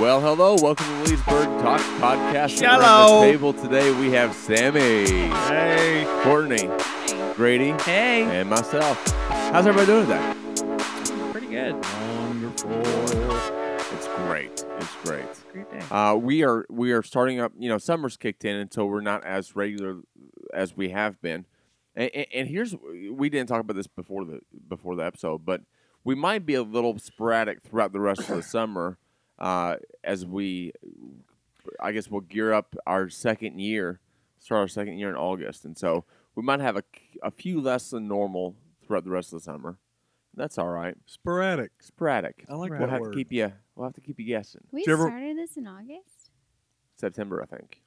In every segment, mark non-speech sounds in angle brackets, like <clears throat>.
Well, hello. Welcome to Leesburg Talk Podcast. Hello. Around the table today we have Sammy, Hey. Courtney, Grady, Hey, and myself. How's everybody doing today? pretty good. Wonderful. It's great. It's great. It's Great day. Uh, we are we are starting up. You know, summer's kicked in, and so we're not as regular as we have been. And, and, and here's we didn't talk about this before the before the episode, but we might be a little sporadic throughout the rest of the summer uh, as we, I guess, we'll gear up our second year, start our second year in August, and so we might have a, a few less than normal throughout the rest of the summer. That's all right. Sporadic. Sporadic. I like We'll that have word. to keep you. We'll have to keep you guessing. We Did you ever- started this in August. September, I think.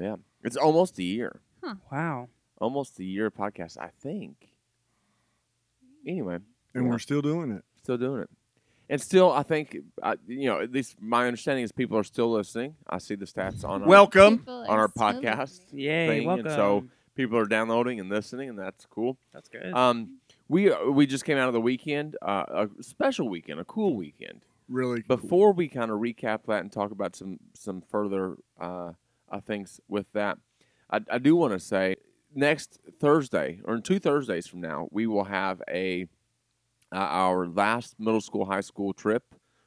Yeah, it's almost a year. Wow. Almost a year podcast, I think. Anyway, and yeah, we're still doing it. still doing it, and still, I think, I, you know, at least my understanding is people are still listening. I see the stats on our, Welcome. People on our podcast. listening. Yay, Thing, and welcome. so- People are downloading and listening, and that's cool. That's good. Um, we we just came out of the weekend, uh, a special weekend, a cool weekend. Really. cool. Before we kind of recap that and talk about some some further uh, uh, things with that, I, I do want to say next Thursday or in two Thursdays from now, we will have a uh, our last middle school high school trip.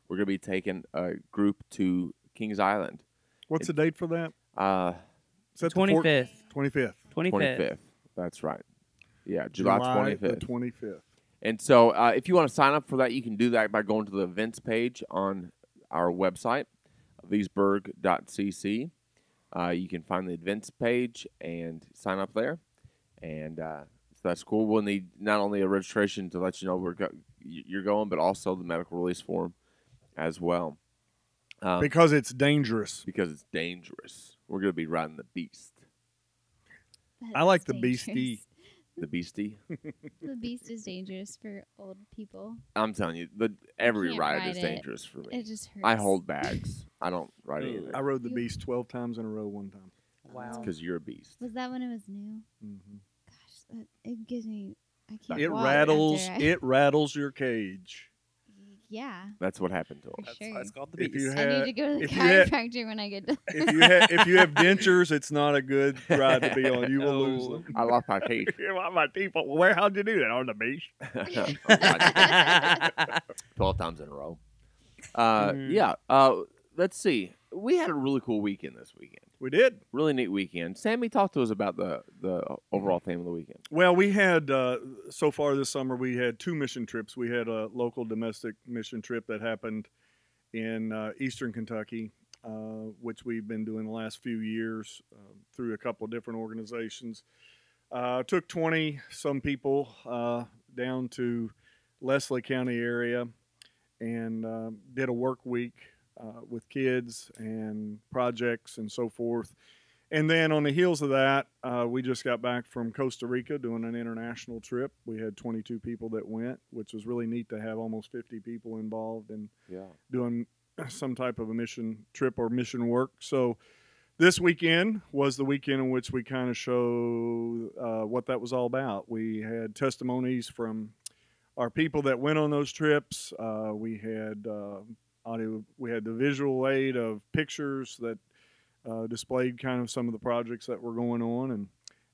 We're going to be taking a group to Kings Island. What's the date for that? Uh, Is that Twenty fifth. Twenty fifth. Twenty twenty fifth. fifth. That's right. Yeah, July twenty The twenty fifth. And so, uh, if you want to sign up for that, you can do that by going to the events page on our website, leesburg.cc. Uh, you can find the events page and sign up there. And uh, so that's cool. We'll need not only a registration to let you know we're go- you're going, but also the medical release form as well. Um, Because it's dangerous. because it's dangerous. We're going to be riding the beast. That I like is the beastie. <laughs> The beastie. The beast is dangerous for old people. I'm telling you, the every can't ride ride is it. dangerous for me. It just hurts. I hold bags. I don't ride any of I rode the You- beast twelve times in a row one time. Wow. because you're a beast. Was that when it was new? hmm Gosh, it gives me. I can't. It rattles. I- It <laughs> rattles your cage. Yeah. That's what happened to him. For That's sure. why it's called the If beast. you I need to go to the if you had- chiropractor when I get done. if you have, if you have <laughs> dentures, it's not a good ride to be on. You will lose them. I lost my <laughs> teeth. You want my teeth? Well, where? How'd you do that on the beach? Twelve times in a row. Uh, Mhm. Yeah. Uh, let's see. We had a really cool weekend this weekend. We did. Really neat weekend. Sammy, talk to us about the the overall theme of the weekend. Well, we had uh, so far this summer we had two mission trips. We had a local domestic mission trip that happened in uh, eastern Kentucky, uh, which we've been doing the last few years uh, through a couple of different organizations. Uh, took twenty some people uh, down to Leslie County area and uh, did a work week uh, with kids and projects and so forth. And then on the heels of that, uh, we just got back from Costa Rica doing an international trip. We had 22 people that went, which was really neat to have almost 50 people involved in Yeah. doing <clears throat> some type of a mission trip or mission work. So this weekend was the weekend in which we kind of show uh, what that was all about. We had testimonies from our people that went on those trips. Uh, we had uh, audio. We had the visual aid of pictures that uh, displayed kind of some of the projects that were going on, and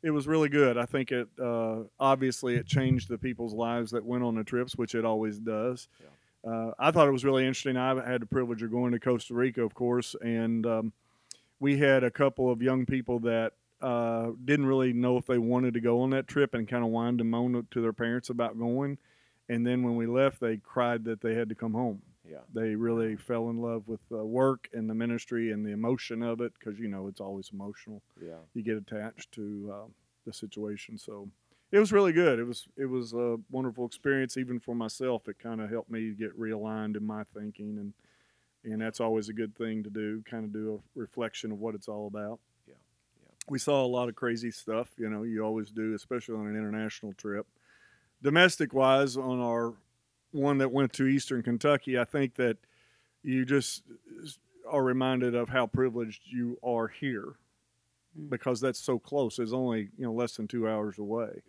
it was really good. I think it uh, obviously it changed the people's lives that went on the trips, which it always does. Uh, I thought it was really interesting. I had the privilege of going to Costa Rica, of course, and um, we had a couple of young people that uh, didn't really know if they wanted to go on that trip and kind of whined and moaned to their parents about going. And then when we left, they cried that they had to come home. Yeah. They really fell in love with the work and the ministry and the emotion of it because, you know, it's always emotional. Yeah. You get attached to uh, the situation. So it was really good. It was it was a wonderful experience even for myself. It kind of helped me get realigned in my thinking and and that's always a good thing to do. Kind of do a reflection of what it's all about. Yeah, yeah. We saw a lot of crazy stuff. You know, you always do, especially on an international trip. Domestic wise, on our one that went to Eastern Kentucky, I think that you just are reminded of how privileged you are here Mm. because that's so close. It's only you know less than two hours away,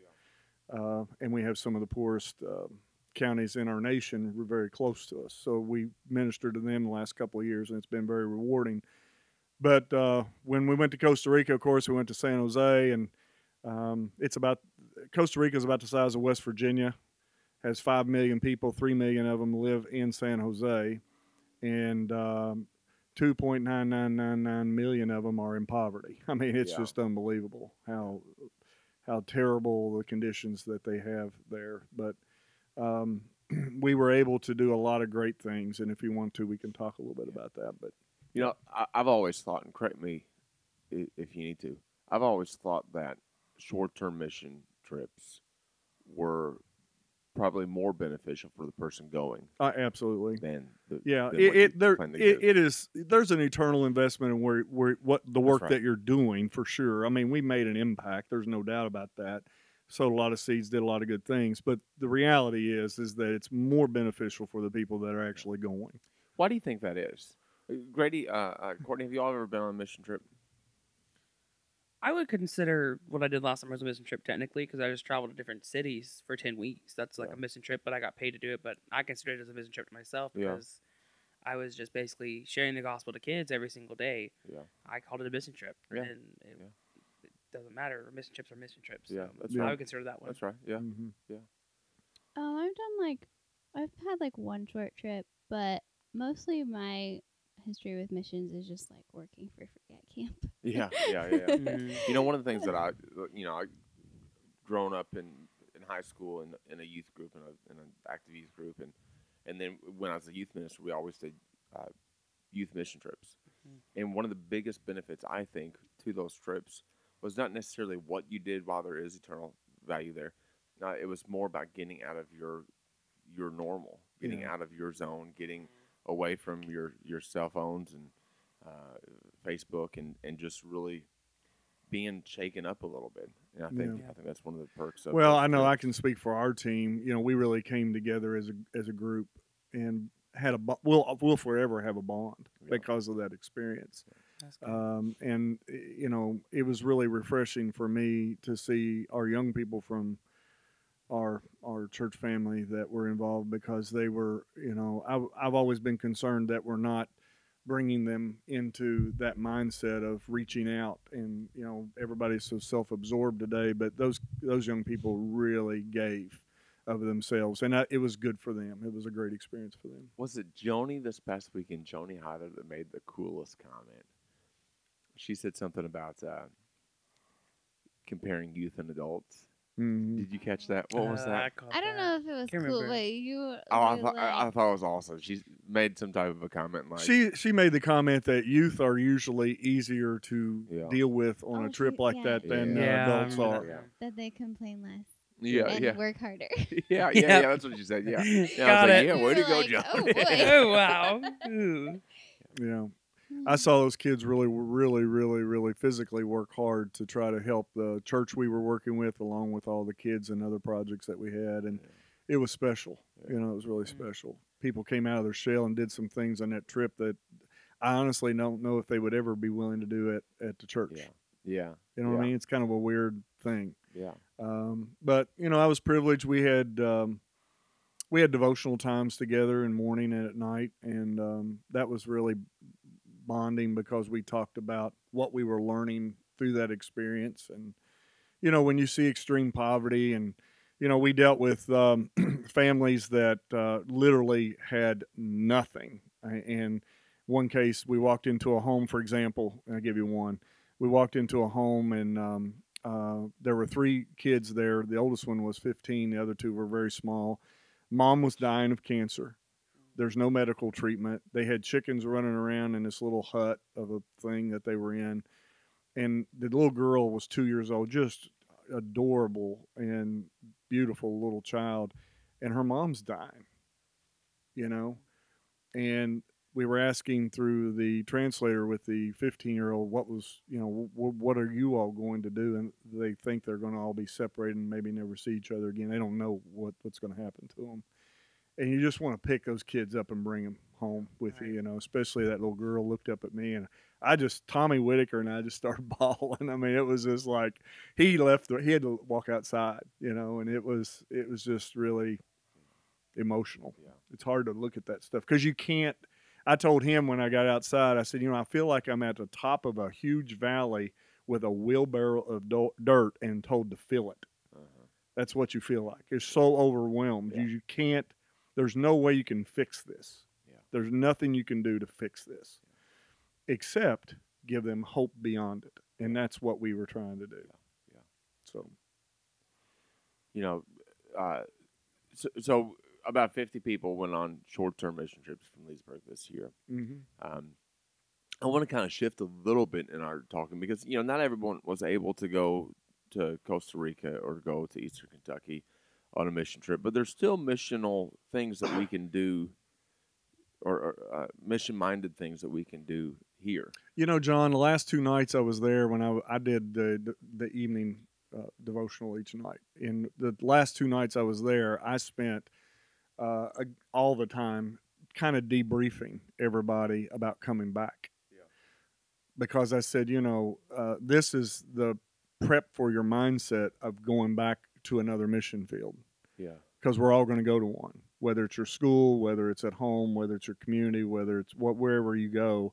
uh, and we have some of the poorest uh, counties in our nation We're very close to us. So we ministered to them the last couple of years, and it's been very rewarding. But uh, when we went to Costa Rica, of course, we went to San Jose, and um, it's about Costa Rica is about the size of West Virginia, has five million people, three million of them live in San Jose, and um, 2.9999 million of them are in poverty. <laughs> I mean, it's Yeah. just unbelievable how how terrible the conditions that they have there. But um, <clears throat> we were able to do a lot of great things, and if you want to, we can talk a little bit about that. But You know, I, I've always thought, and correct me if you need to, I've always thought that short-term mission trips were probably more beneficial for the person going uh, absolutely, than the yeah, than it, it there it, it is. There's an eternal investment in where where what the work right. that you're doing for sure. I mean, we made an impact. There's no doubt about that. Sowed a lot of seeds, did a lot of good things, but the reality is is that it's more beneficial for the people that are actually going. Why do you think that is? Uh, Grady, uh, uh, Courtney, have you all ever been on a mission trip? I would consider what I did last summer as a mission trip technically because I just traveled to different cities for ten weeks. That's like Yeah. a mission trip, but I got paid to do it. But I consider it as a mission trip to myself Yeah. because I was just basically sharing the gospel to kids every single day. Yeah. I called it a mission trip, Yeah. and it, Yeah. it doesn't matter. Mission trips are mission trips. Yeah, that's Yeah. I right. would consider that one. That's right. Yeah. Mhm. Um, I've done like, I've had like one short trip, but mostly my history with missions is just like working for free at camp. Yeah. Yeah. Yeah. yeah. Mm. <laughs> <laughs> you know, one of the things that I, you know, I grown up in in high school in in a youth group and in an active youth group, and and then when I was a youth minister, we always did uh, youth mission trips. Mhm. And one of the biggest benefits I think to those trips was not necessarily what you did, while there is eternal value there. Uh, it was more about getting out of your your normal, getting Yeah. out of your zone, getting away from your your cell phones and uh, Facebook, and and just really being shaken up a little bit. And I think Yeah. I think that's one of the perks of. Well, I know I can speak for our team. You know, we really came together as a as a group and had a we'll we'll forever have a bond Yeah. because of that experience. That's. Um, and you know, it was really refreshing for me to see our young people from our our church family that were involved because they were, you know, I, I've always been concerned that we're not bringing them into that mindset of reaching out and you know everybody's so self-absorbed today but those those young people really gave of themselves and I, it was good for them it was a great experience for them Was it Joni this past weekend, Joni Hyder, that made the coolest comment? She said something about uh, comparing youth and adults. Mhm. Did you catch that? What was Uh, that? caught I don't that. know if it was Can't cool, remember. but you. Oh, I, were thought, I, I thought it was awesome. She made some type of a comment like, she she made the comment that youth are usually easier to Yeah. deal with on Oh, a trip she- like yeah. that than Yeah. uh, Yeah, adults remember are. that Yeah. <laughs> that they complain less yeah, and yeah, work harder. <laughs> <laughs> yeah, yeah, Yeah. yeah, That's what she said. Yeah, yeah. I was Got like, it. yeah, way to You're go, like, oh, boy. oh wow. Ooh. Yeah. I saw those kids really, really, really, really physically work hard to try to help the church we were working with, along with all the kids and other projects that we had, and it was special. Yeah. You know, it was really Mhm. special. People came out of their shell and did some things on that trip that I honestly don't know if they would ever be willing to do it at the church. Yeah, yeah, You know what I mean? It's kind of a weird thing. yeah. Um, but you know, I was privileged. We had um, we had devotional times together in morning and at night, and um, that was really bonding because we talked about what we were learning through that experience. And you know, when you see extreme poverty, and you know, we dealt with um, <clears throat> families that uh, literally had nothing. And one case, we walked into a home, for example. I'll give you one. We walked into a home and um, uh, there were three kids there. The oldest one was 15. The other two were very small. Mom was dying of cancer. There's no medical treatment. They had chickens running around in this little hut of a thing that they were in. And the little girl was two years old, just adorable and beautiful little child. And her mom's dying, you know? And we were asking through the translator with the 15 year old what was you know what are you all going to do and they think they're going to all be separated and maybe never see each other again they don't know what, what's going to happen to them and you just want to pick those kids up and bring them home with you you know especially that little girl looked up at me and i just tommy whitaker and i just <laughs> started bawling i mean it was just like he left the, he had to walk outside you know and it was it was just really emotional. Yeah. It's hard to look at that stuff because you can't. I told him when I got outside, I said, you know, I feel like I'm at the top of a huge valley with a wheelbarrow of do- dirt and told to fill it. Uh-huh. That's what you feel like. You're so overwhelmed. Yeah. You, you can't, there's no way you can fix this. Yeah. There's nothing you can do to fix this except give them hope beyond it. And that's what we were trying to do. Yeah. So, you know, uh, so, so about 50 people went on short-term mission trips from Leesburg this year. mhm. Um, I want to kind of shift a little bit in our talking because you know not everyone was able to go to Costa Rica or go to Eastern Kentucky on a mission trip, but there's still missional things that we can do, or, or uh, mission-minded things that we can do here. You know, John, the last two nights I was there when I, I did the, the evening uh, devotional each night. In the last two nights I was there, I spent uh, all the time kind of debriefing everybody about coming back. Yeah. Because I said, you know, uh, this is the prep for your mindset of going back to another mission field Yeah. because we're all going to go to one, whether it's your school, whether it's at home, whether it's your community, whether it's what wherever you go,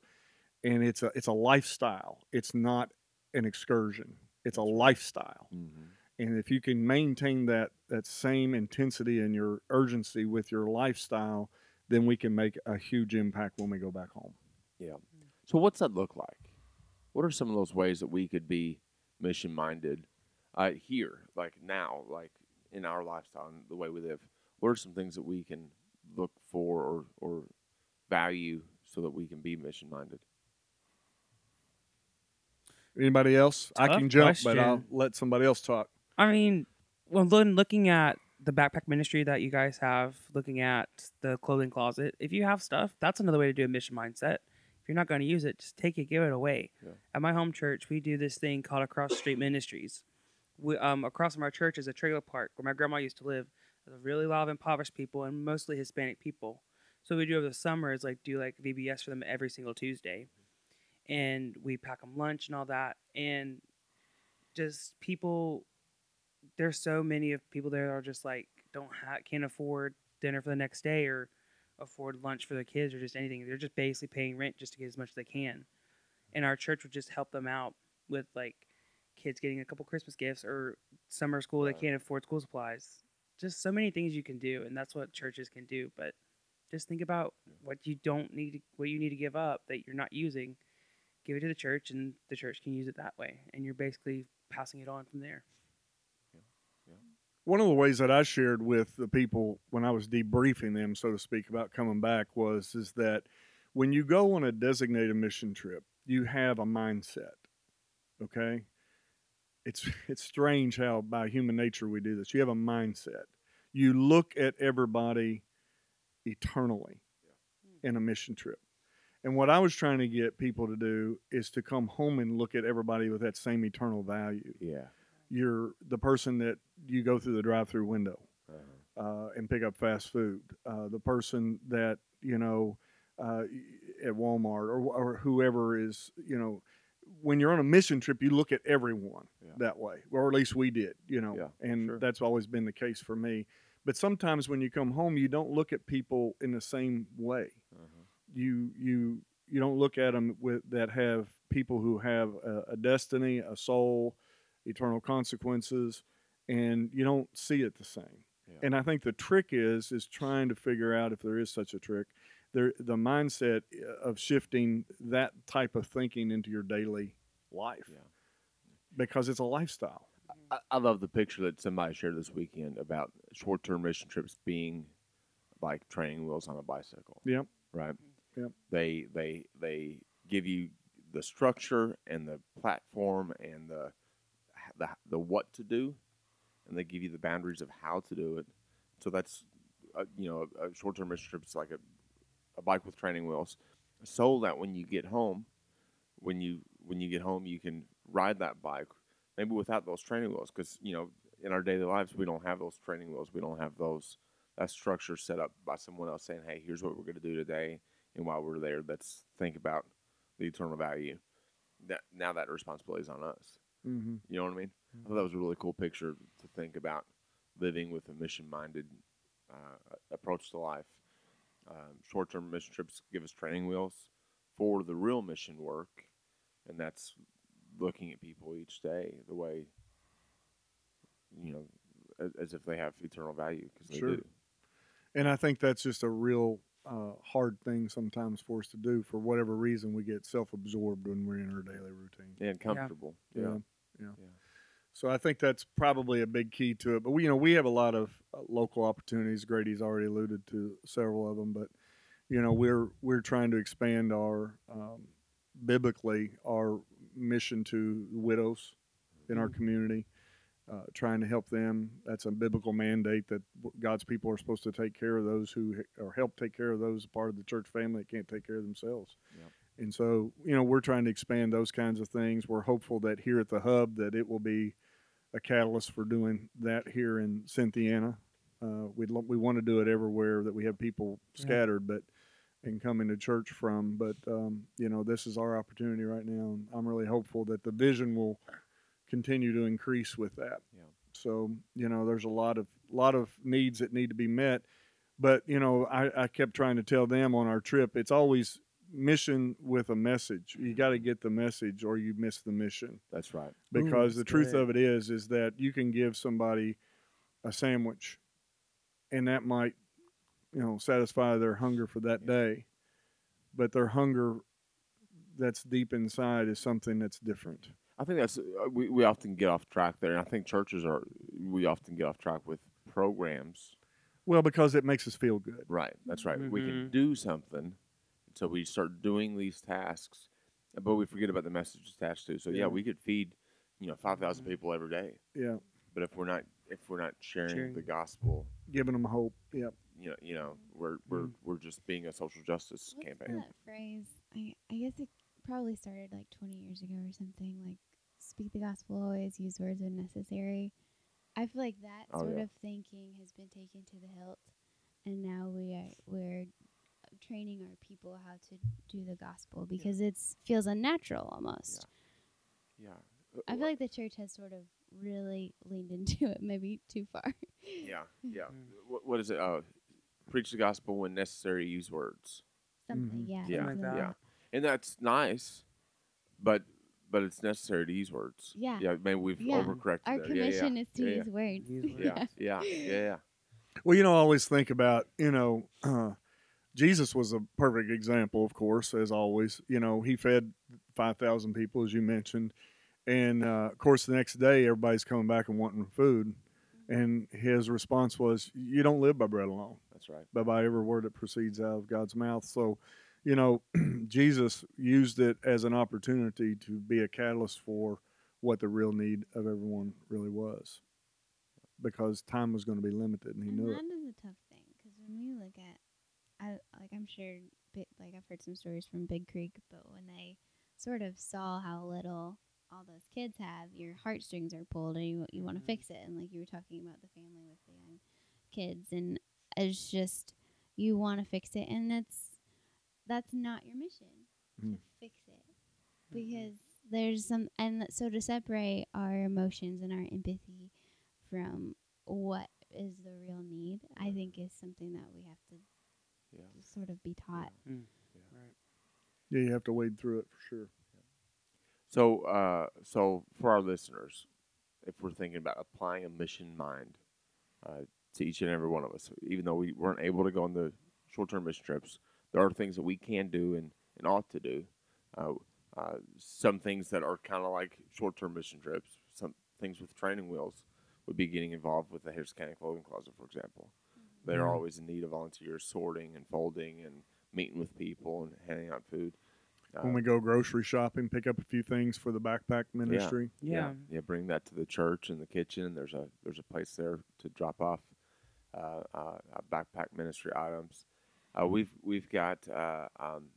and it's a it's a lifestyle. It's not an excursion. It's a lifestyle, Mm-hmm. and if you can maintain that that same intensity and your urgency with your lifestyle, then we can make a huge impact when we go back home. Yeah. So what's that look like? What are some of those ways that we could be mission minded uh, here, like now, like in our lifestyle and the way we live? What are some things that we can look for or, or value so that we can be mission minded? Anybody else? I can jump, but I'll let somebody else talk. I mean, well, then looking at the backpack ministry that you guys have, looking at the clothing closet, if you have stuff, that's another way to do a mission mindset. If you're not going to use it, just take it, give it away. Yeah. At my home church, we do this thing called Across Street Ministries. We, um, across from our church is a trailer park where my grandma used to live. There's a really lot of impoverished people and mostly Hispanic people. So what we do over the summer is like do like VBS for them every single Tuesday, and we pack them lunch and all that, and just people there's so many of people there that are just like don't ha- can't afford dinner for the next day or afford lunch for their kids or just anything. They're just basically paying rent just to get as much as they can. And our church would just help them out with like kids getting a couple Christmas gifts or summer school they Right. can't afford school supplies. Just so many things you can do, and that's what churches can do. But just think about what you don't need, to, what you need to give up that you're not using. Give it to the church, and the church can use it that way. And you're basically passing it on from there. One of the ways that I shared with the people when I was debriefing them, so to speak, about coming back was is that when you go on a designated mission trip, you have a mindset. Okay? It's <laughs> it's strange how by human nature we do this. You have a mindset. You look at everybody eternally in a mission trip. And what I was trying to get people to do is to come home and look at everybody with that same eternal value Yeah. you're the person that you go through the drive-through window Uh-huh. uh, and pick up fast food. Uh, the person that you know uh, at Walmart or, or whoever is you know when you're on a mission trip, you look at everyone Yeah. that way, or at least we did. You know, Yeah, and sure. that's always been the case for me. But sometimes when you come home, you don't look at people in the same way Uh-huh. you you you don't look at them with that have people who have a, a destiny, a soul, eternal consequences, and you don't see it the same. Yeah. And I think the trick is is trying to figure out if there is such a trick. The mindset uh, of shifting that type of thinking into your daily life, Yeah. because it's a lifestyle. I, I love the picture that somebody shared this weekend about short term mission trips being like training wheels on a bicycle. Yep. Right. Yep. They they they give you the structure and the platform and the the the what to do, and they give you the boundaries of how to do it. So that's uh, you know a, short term mission trip is like a a bike with training wheels, so that when you get home, when you when you get home you can ride that bike maybe without those training wheels because you know in our daily lives we don't have those training wheels. We don't have those that structure set up by someone else saying hey here's what we're going to do today. And while we're there let's think about the eternal value that now that responsibility is on us. Mm-hmm. you know what i mean? I thought that was a really cool picture to think about living with a mission minded uh, approach to life. Um, short-term mission trips give us training wheels for the real mission work, and that's looking at people each day the way you know as, as if they have eternal value because they Sure. do. And I think that's just a real uh, hard thing sometimes for us to do. For whatever reason, we get self-absorbed when we're in our daily routine. and comfortable. Yeah. Yeah. Yeah. Yeah. So I think that's probably a big key to it. But we, you know, we have a lot of uh, local opportunities. Grady's already alluded to several of them, but you know, we're we're trying to expand our um, biblically our mission to widows in our community, uh, trying to help them. That's a biblical mandate that God's people are supposed to take care of those who or help take care of those part of the church family that can't take care of themselves. Yep. And so, you know, we're trying to expand those kinds of things. We're hopeful that here at the hub that it will be a catalyst for doing that here in Cynthiana. Uh, we'd lo- we want to do it everywhere that we have people Yeah. scattered, but and coming to church from. But um, you know, this is our opportunity right now, and I'm really hopeful that the vision will continue to increase with that. Yeah. So you know, there's a lot of lot of needs that need to be met. But you know, I, I kept trying to tell them on our trip, it's always mission with a message. You got to get the message, or you miss the mission That's right. because the that's truth good. of it is is that you can give somebody a sandwich and that might you know satisfy their hunger for that day but their hunger that's deep inside is something that's different I think that's uh, we, we often get off track there, and I think churches are we often get off track with programs. well because it makes us feel good Right, that's right. We can Mhm. do something, so we start doing these tasks, but we forget about the message attached to. it. So yeah, Yeah. we could feed, you know, five thousand Mhm. people every day, yeah but if we're not if we're not sharing, Sharing. the gospel, giving them hope yeah you know, you know, we're we're Mm. we're just being a social justice What's campaign. that phrase? I, I guess it probably started like 20 years ago or something. Like, speak the gospel always, use words when necessary. I feel like that Oh, sort yeah. of thinking has been taken to the hilt, and now we are we're training our people how to do the gospel because it's feels unnatural almost. Yeah, I feel like the church has sort of really leaned into <laughs> it, maybe too far. yeah, <laughs> yeah. Mhm. What, what is it? Uh, preach the gospel when necessary. Use words. Something, Mhm. yeah. Yeah, something yeah. like Yeah, and that's nice, but but it's necessary to use words. Yeah. yeah. Maybe we've Yeah. overcorrected Our there. commission yeah, is to yeah, use words. Use words. Yeah, yeah, yeah, yeah, yeah. Well, you know, I always think about, you know, <clears throat> uh, Jesus was a perfect example, of course, as always. You know, he fed 5,000 people, as you mentioned. And, uh, of course, the next day, everybody's coming back and wanting food. And his response was, You don't live by bread alone, That's right. but by every word that proceeds out of God's mouth. So, you know, <clears throat> Jesus used it as an opportunity to be a catalyst for what the real need of everyone really was because time was going to be limited and he and knew it. that is a tough thing because when we look at, I like I'm sure, bi- like I've heard some stories from Big Creek, but when they sort of saw how little all those kids have, your heartstrings are pulled, and you you want to Mhm. fix it. And like you were talking about the family with the young kids, and it's just you want to fix it, and that's that's not your mission Mm. to fix it because there's some and so to separate our emotions and our empathy from what is the real need i think is something that we have to Yeah. sort of be taught Mm. Right. Yeah, you have to wade through it for sure. So, uh, so for our listeners, if we're thinking about applying a mission mind uh, to each and every one of us, even though we weren't able to go on the short-term mission trips, there are things that we can do and, and ought to do. Uh, uh, some things that are kind of like short-term mission trips. Some things with training wheels would be getting involved with the Harris County Clothing Closet, for example. They're Mhm. always in need of volunteers sorting and folding and meeting with people and handing out food. when Uh, we go grocery shopping, pick up a few things for the backpack ministry. Yeah. yeah. Bring that to the church and the kitchen. There's a there's a place there to drop off uh, uh, uh, backpack ministry items. Uh, we've we've got uh, um,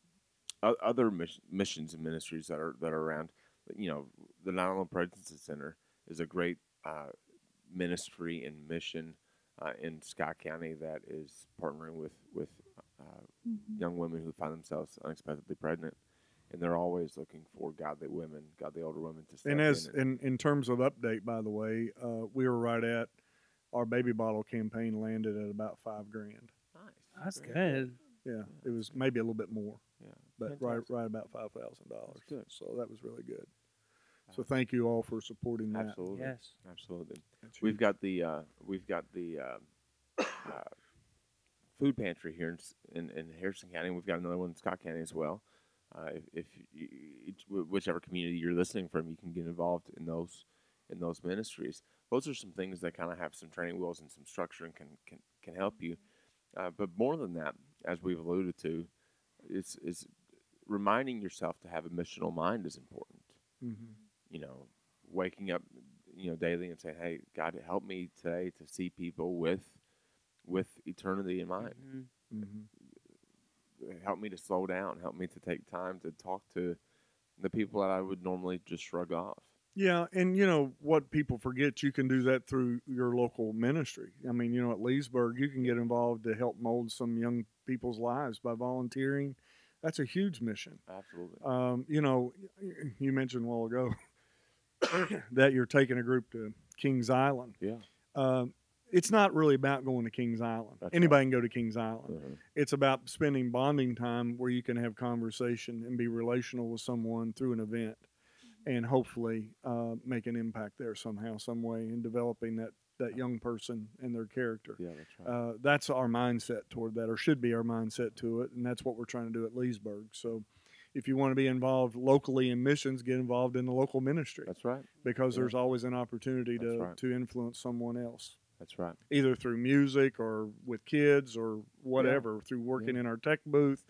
other mis- missions and ministries that are that are around. You know, the 911 Pregnancy Center is a great uh, ministry and mission uh, in Scott County that is partnering with with uh, Mhm. young women who find themselves unexpectedly pregnant, and they're always looking for godly women, godly older women to step And as in. in, in terms of update, by the way, uh, we were right at our baby bottle campaign landed at about five grand. Nice. That's Very good. Yeah, it was maybe a little bit more, Yeah. but right Fantastic. right about five thousand dollars. Good. So that was really good. So thank you all for supporting that. Absolutely. Yes. Absolutely. We've got the uh, we've got the uh, uh, food pantry here in, in in Harrison County. We've got another one in Scott County as well. Uh, if if you, whichever community you're listening from, you can get involved in those in those ministries. Those are some things that kind of have some training wheels and some structure and can can, can help you. Uh, but more than that, as we've alluded to, it's is reminding yourself to have a missional mind is important Mhm. You know, waking up, you know, daily and saying, "Hey, God, help me today to see people with with eternity in mind. Mhm. Mhm. Help me to slow down. Help me to take time to talk to the people that I would normally just shrug off." Yeah, and you know what people forget, you can do that through your local ministry. I mean, you know, at Leesburg, you can get involved to help mold some young people's lives by volunteering. That's a huge mission. Absolutely. Um, you know, you mentioned a while ago <laughs> <coughs> that you're taking a group to Kings Island. yeah. Um, it's not really about going to Kings Island. That's Anybody can go to Kings Island. Mhm. It's about spending bonding time where you can have conversation and be relational with someone through an event, and hopefully uh, make an impact there somehow, some way in developing that that young person and their character. Yeah, that's right. Uh, that's our mindset toward that, or should be our mindset to it, and that's what we're trying to do at Leesburg. So, if you want to be involved locally in missions, get involved in the local ministry that's right. because yeah. there's always an opportunity That's to right. to influence someone else That's right. either through music or with kids or whatever, through working in our tech booth,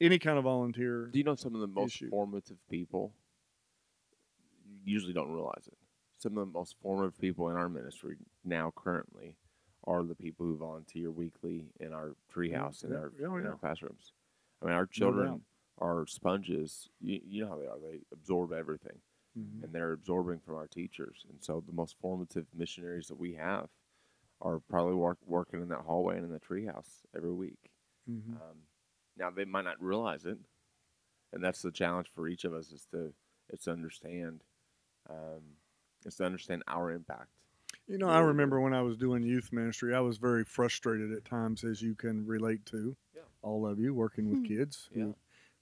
any kind of volunteer. Do you know some of the most issue. formative people? You usually don't realize it. Some of the most formative people in our ministry now, currently, are the people who volunteer weekly in our treehouse in our oh, in our classrooms. I mean, our children are sponges. You, you know how they are. They absorb everything, Mhm. and they're absorbing from our teachers. And so, the most formative missionaries that we have are probably work, working in that hallway and in the treehouse every week. Mhm. Um, now they might not realize it, and that's the challenge for each of us is to is to understand, um, is to understand our impact. You know, I remember when I was doing youth ministry, I was very frustrated at times, as you can relate to, Yeah. all of you working with Hmm. kids. who Yeah.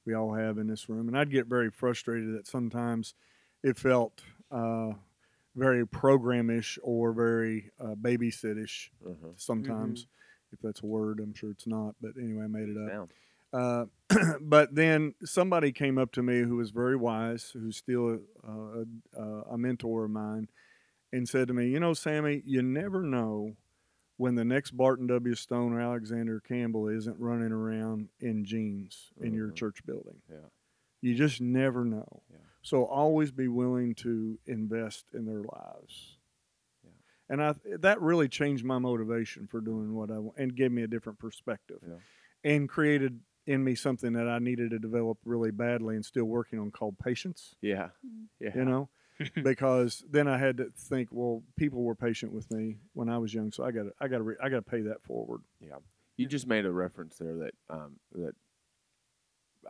We all have in this room. And I'd get very frustrated that sometimes it felt uh, very programish or very uh, babysittish Uh-huh. sometimes, if that's a word. I'm sure it's not, but anyway, I made it up. Down. Uh, <clears throat> but then somebody came up to me who was very wise, who's still a, a, a mentor of mine, and said to me, "You know, Sammy, you never know when the next Barton W. Stone or Alexander Campbell isn't running around in jeans in your Mhm. church building. Yeah. You just never know. Yeah. So always be willing to invest in their lives." Yeah. And I that really changed my motivation for doing what I and gave me a different perspective Yeah. and created in me something that I needed to develop really badly and still working on called patience, Yeah. Mm. Yeah. you know, <laughs> because then I had to think, well, people were patient with me when I was young, so I got to, I got to, re- I got to pay that forward. Yeah, you just made a reference there that um, that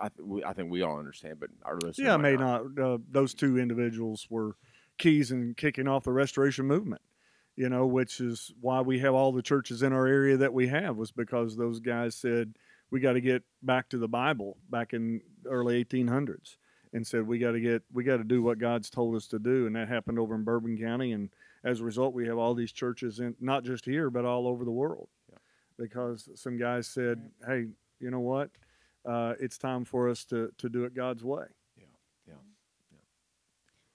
I th- we, I think we all understand, but our listeners yeah, I may not. Uh, those two individuals were keys in kicking off the restoration movement. You know, which is why we have all the churches in our area that we have was because those guys said we got to get back to the Bible back in early 1800s and said we got to get we got to do what God's told us to do, and that happened over in Bourbon County, and as a result, we have all these churches in not just here but all over the world Yeah. because some guys said, hey, you know what? Uh, it's time for us to, to do it God's way. Yeah, yeah, yeah.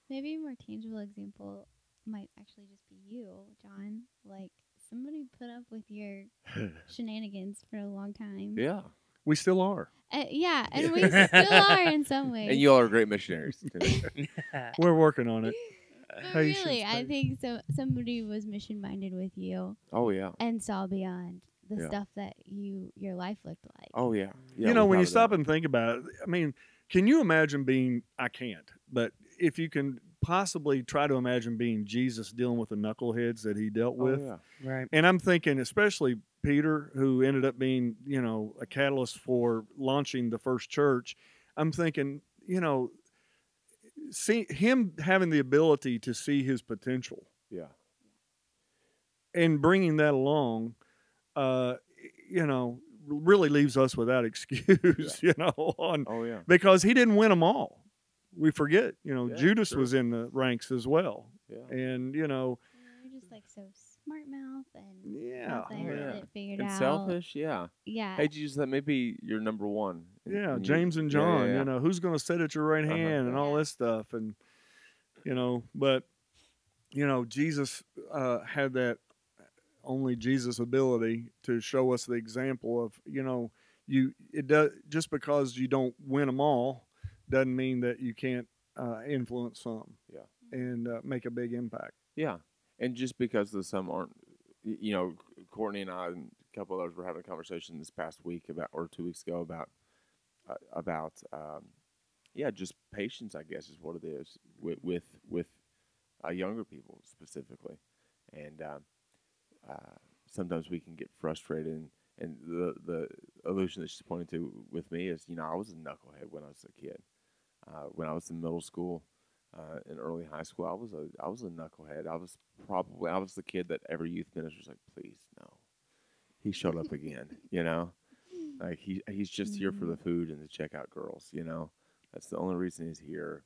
Maybe a more tangible example might actually just be you, John. Like somebody put up with your <laughs> shenanigans for a long time. yeah, We still are. Uh, yeah, and we <laughs> still are in some ways. and you all are great missionaries. <laughs> <laughs> We're working on it. But Patience, really, I think so. Somebody was mission minded with you oh yeah. and saw beyond the Yeah. stuff that you your life looked like. Oh yeah. yeah you know, when you stop doubt. and think about it, I mean, can you imagine being, I can't, but if you can possibly try to imagine being Jesus dealing with the knuckleheads that he dealt Oh, with. yeah. Right. And I'm thinking, especially Peter, who ended up being, you know, a catalyst for launching the first church. I'm thinking, you know, see him having the ability to see his potential Yeah. and bringing that along, uh, you know, really leaves us without <laughs> excuse, you know, on Oh yeah. because he didn't win them all. We forget, you know, Yeah, Judas sure. was in the ranks as well, Yeah. and you know, They're just like so smart mouth and yeah, thought they Oh, yeah. it figured And out. selfish, yeah. Yeah. Hey, Jesus, that may be your number one. and- yeah, and you- James and yeah, yeah, John, yeah. you know, who's going to sit at your right Uh-huh. hand and all Yeah. this stuff, and you know, but you know, Jesus uh, had that only Jesus ability to show us the example of, you know, you it does just because you don't win them all doesn't mean that you can't uh, influence some, Yeah. and uh, make a big impact. Yeah, and just because the some aren't, you know, Courtney and I and a couple others were having a conversation this past week about, or two weeks ago about, uh, about, um, yeah, just patience. I guess is what it is with with with uh, younger people specifically, and uh, uh, sometimes we can get frustrated. And, and the the illusion that she's pointing to with me is, you know, I was a knucklehead when I was a kid. Uh, when I was in middle school, uh, in early high school, I was a I was a knucklehead. I was probably I was the kid that every youth minister was like, please no, he showed up again. You know, like he he's just here for the food and to check out girls. You know, that's the only reason he's here.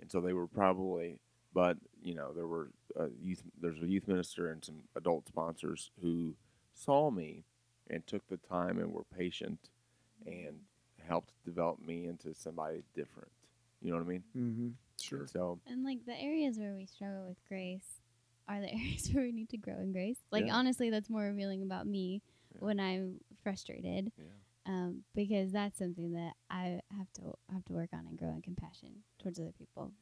And so they were probably, but you know, there were uh, youth. There's a youth minister and some adult sponsors who saw me and took the time and were patient and helped develop me into somebody different. You know what I mean? Mm-hmm. Sure. So And like the areas where we struggle with grace are the <laughs> areas where we need to grow in grace. Like Yeah. honestly, that's more revealing about me Yeah. when I'm frustrated, yeah. um, because that's something that I have to have to work on and grow in compassion towards other people.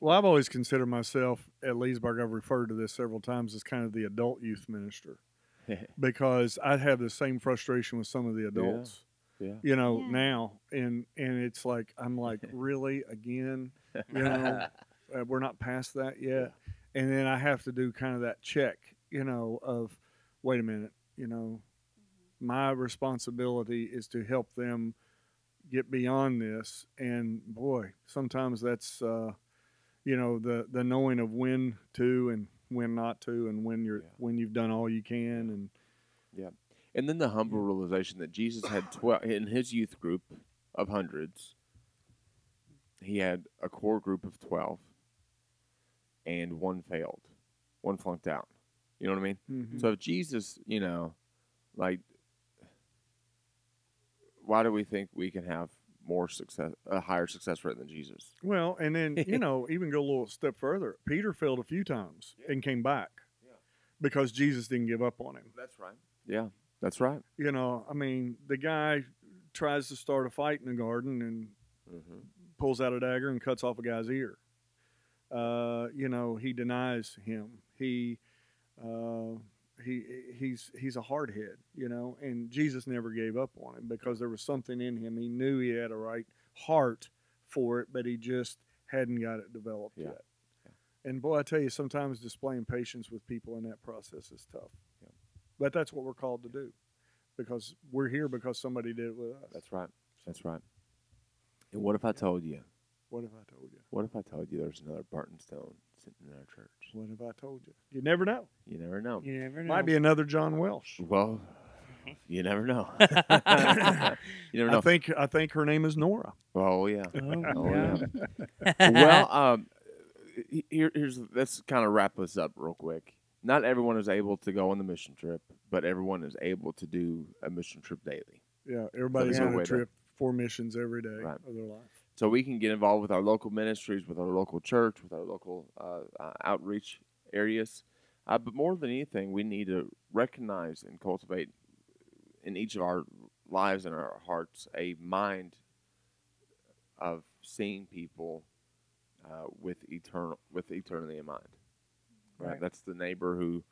Well, I've always considered myself at Leesburg. I've referred to this several times as kind of the adult youth minister <laughs> because I have the same frustration with some of the adults. Yeah. You know Yeah. now, and and it's like I'm like <laughs> really again. You know, <laughs> uh, we're not past that yet, and then I have to do kind of that check. You know, of wait a minute. You know, my responsibility is to help them get beyond this, and boy, sometimes that's. Uh, you know the the knowing of when to and when not to and when you're Yeah. when you've done all you can and And then the humble realization that Jesus had 12 in his youth group of hundreds, he had a core group of 12 and one failed. One flunked out. You know what I mean? Mm-hmm. So if Jesus, you know, like why do we think we can have more success a higher success rate than Jesus? well and then <laughs> you know even go a little step further peter failed a few times and came back Yeah. because jesus didn't give up on him That's right. Yeah. That's right. you know i mean the guy tries to start a fight in the garden and hmm pulls out a dagger and cuts off a guy's ear uh, you know he denies him he uh, he he's he's a hardhead, you know, and Jesus never gave up on him because there was something in him. He knew he had a right heart for it, but he just hadn't got it developed Yeah. yet. And boy, I tell you, sometimes displaying patience with people in that process is tough. Yeah. But that's what we're called to do, because we're here because somebody did it with us. That's right. That's right. And what if I told you? What if I told you? What if I told you there's another Barton Stone sitting in our church? What if I told you? You never know. You never know. You never know. Might be another John Welsh. Well, <laughs> you never know. <laughs> you never know. I think I think her name is Nora. oh yeah. Oh, Oh, yeah. well, <laughs> um, here, here's let's kind of wrap this up real quick. Not everyone is able to go on the mission trip, but everyone is able to do a mission trip daily. Yeah, everybody's on a to- trip for missions every day Right. of their life. So we can get involved with our local ministries, with our local church, with our local uh, uh, outreach areas. Uh, but more than anything, we need to recognize and cultivate in each of our lives and our hearts a mind of seeing people uh, with eternal with eternity in mind. Right? Right. That's the neighbor who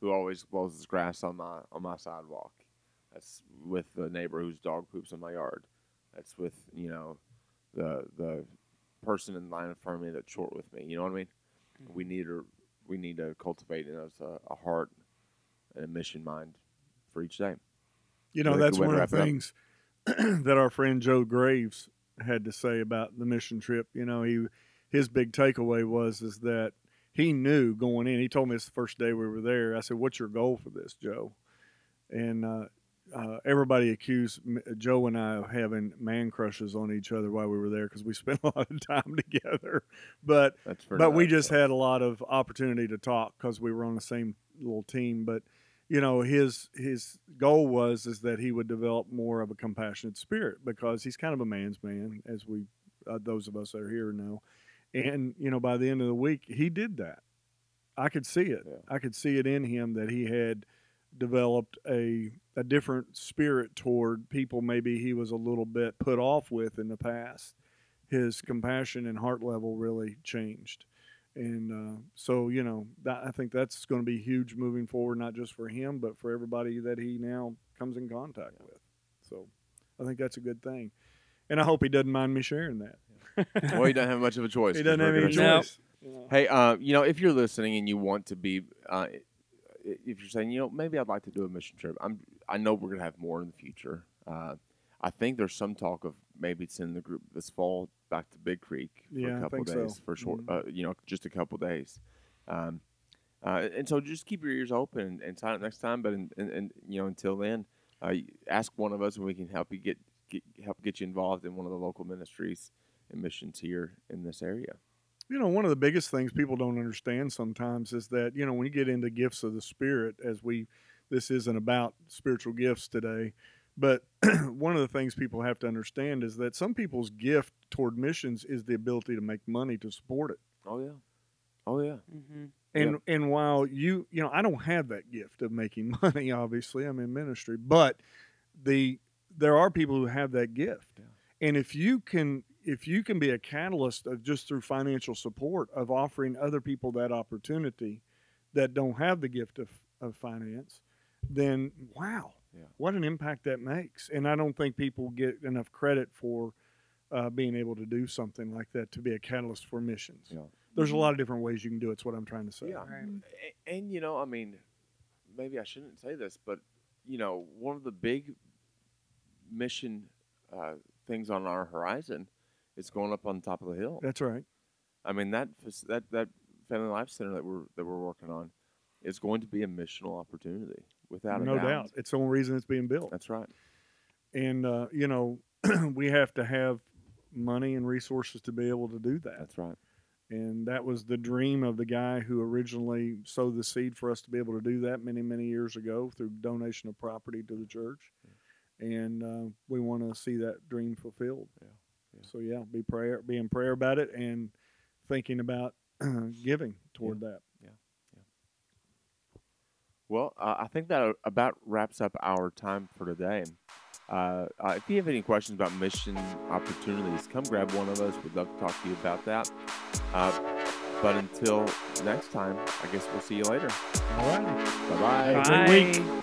who always blows his grass on my on my sidewalk. That's with the neighbor whose dog poops in my yard. That's with you know the the person in line in front of me that's short with me. You know what I mean? Mm-hmm. We need to we need to cultivate in us a, a heart and a mission mind for each day. You know, that's one of the wrap it up. things <clears throat> that our friend Joe Graves had to say about the mission trip. You know, he his big takeaway was is that he knew going in. He told me this the first day we were there. I said, "What's your goal for this, Joe?" And uh, uh, everybody accused Joe and I of having man crushes on each other while we were there because we <laughs> spent a lot of time together. But but we just so. had a lot of opportunity to talk because we were on the same little team. But you know, his his goal was is that he would develop more of a compassionate spirit because he's kind of a man's man, as we uh, those of us that are here know. And you know, by the end of the week, he did that. I could see it. Yeah. I could see it in him that he had developed a a different spirit toward people maybe he was a little bit put off with in the past. His compassion and heart level really changed. And uh, so, you know, that, I think that's going to be huge moving forward, not just for him, but for everybody that he now comes in contact with. So I think that's a good thing. And I hope he doesn't mind me sharing that. <laughs> well, he doesn't have much of a choice. he 'cause doesn't have any choice. you know. Hey, uh, you know, if you're listening and you want to be, uh, if you're saying, you know, maybe I'd like to do a mission trip. I'm, I know we're gonna have more in the future. Uh, I think there's some talk of maybe sending the group this fall back to Big Creek for Yeah, I a couple think so. days for short, Mhm. uh, you know, just a couple days. Um, uh, and so just keep your ears open and, and sign up next time. But in, and, and you know, until then, uh, ask one of us and we can help you get, get help get you involved in one of the local ministries and missions here in this area. You know, one of the biggest things people don't understand sometimes is that, you know, when you get into gifts of the Spirit, as we, this isn't about spiritual gifts today, but <clears throat> one of the things people have to understand is that some people's gift toward missions is the ability to make money to support it. Oh yeah, oh yeah. Mm-hmm. And and while you you know I don't have that gift of making <laughs> money, obviously I'm in ministry, but the there are people who have that gift, Yeah. and if you can if you can be a catalyst of just through financial support of offering other people that opportunity that don't have the gift of of finance, then wow, Yeah. what an impact that makes. And I don't think people get enough credit for. Uh, being able to do something like that to be a catalyst for missions. Yeah. There's a lot of different ways you can do it. It's what I'm trying to say. Yeah. Right. A- And, you know, I mean, maybe I shouldn't say this, but you know, one of the big mission uh, things on our horizon is going up on top of the hill. That's right. I mean, that that that family life center that we're that we're working on is going to be a missional opportunity without no doubt. doubt. It's the only reason it's being built. That's right. And uh, you know, <clears throat> we have to have money and resources to be able to do that. That's right. And that was the dream of the guy who originally sowed the seed for us to be able to do that many, many years ago through donation of property to the church. And uh, we want to see that dream fulfilled. Yeah, yeah. So yeah, be prayer, be in prayer about it, and thinking about <clears throat> giving toward that. Yeah, yeah. Well, uh, I think that about wraps up our time for today. Uh, uh, if you have any questions about mission opportunities, come grab one of us. We'd love to talk to you about that. Uh, but until next time, I guess we'll see you later. All right. Bye bye. Have a great week. Bye.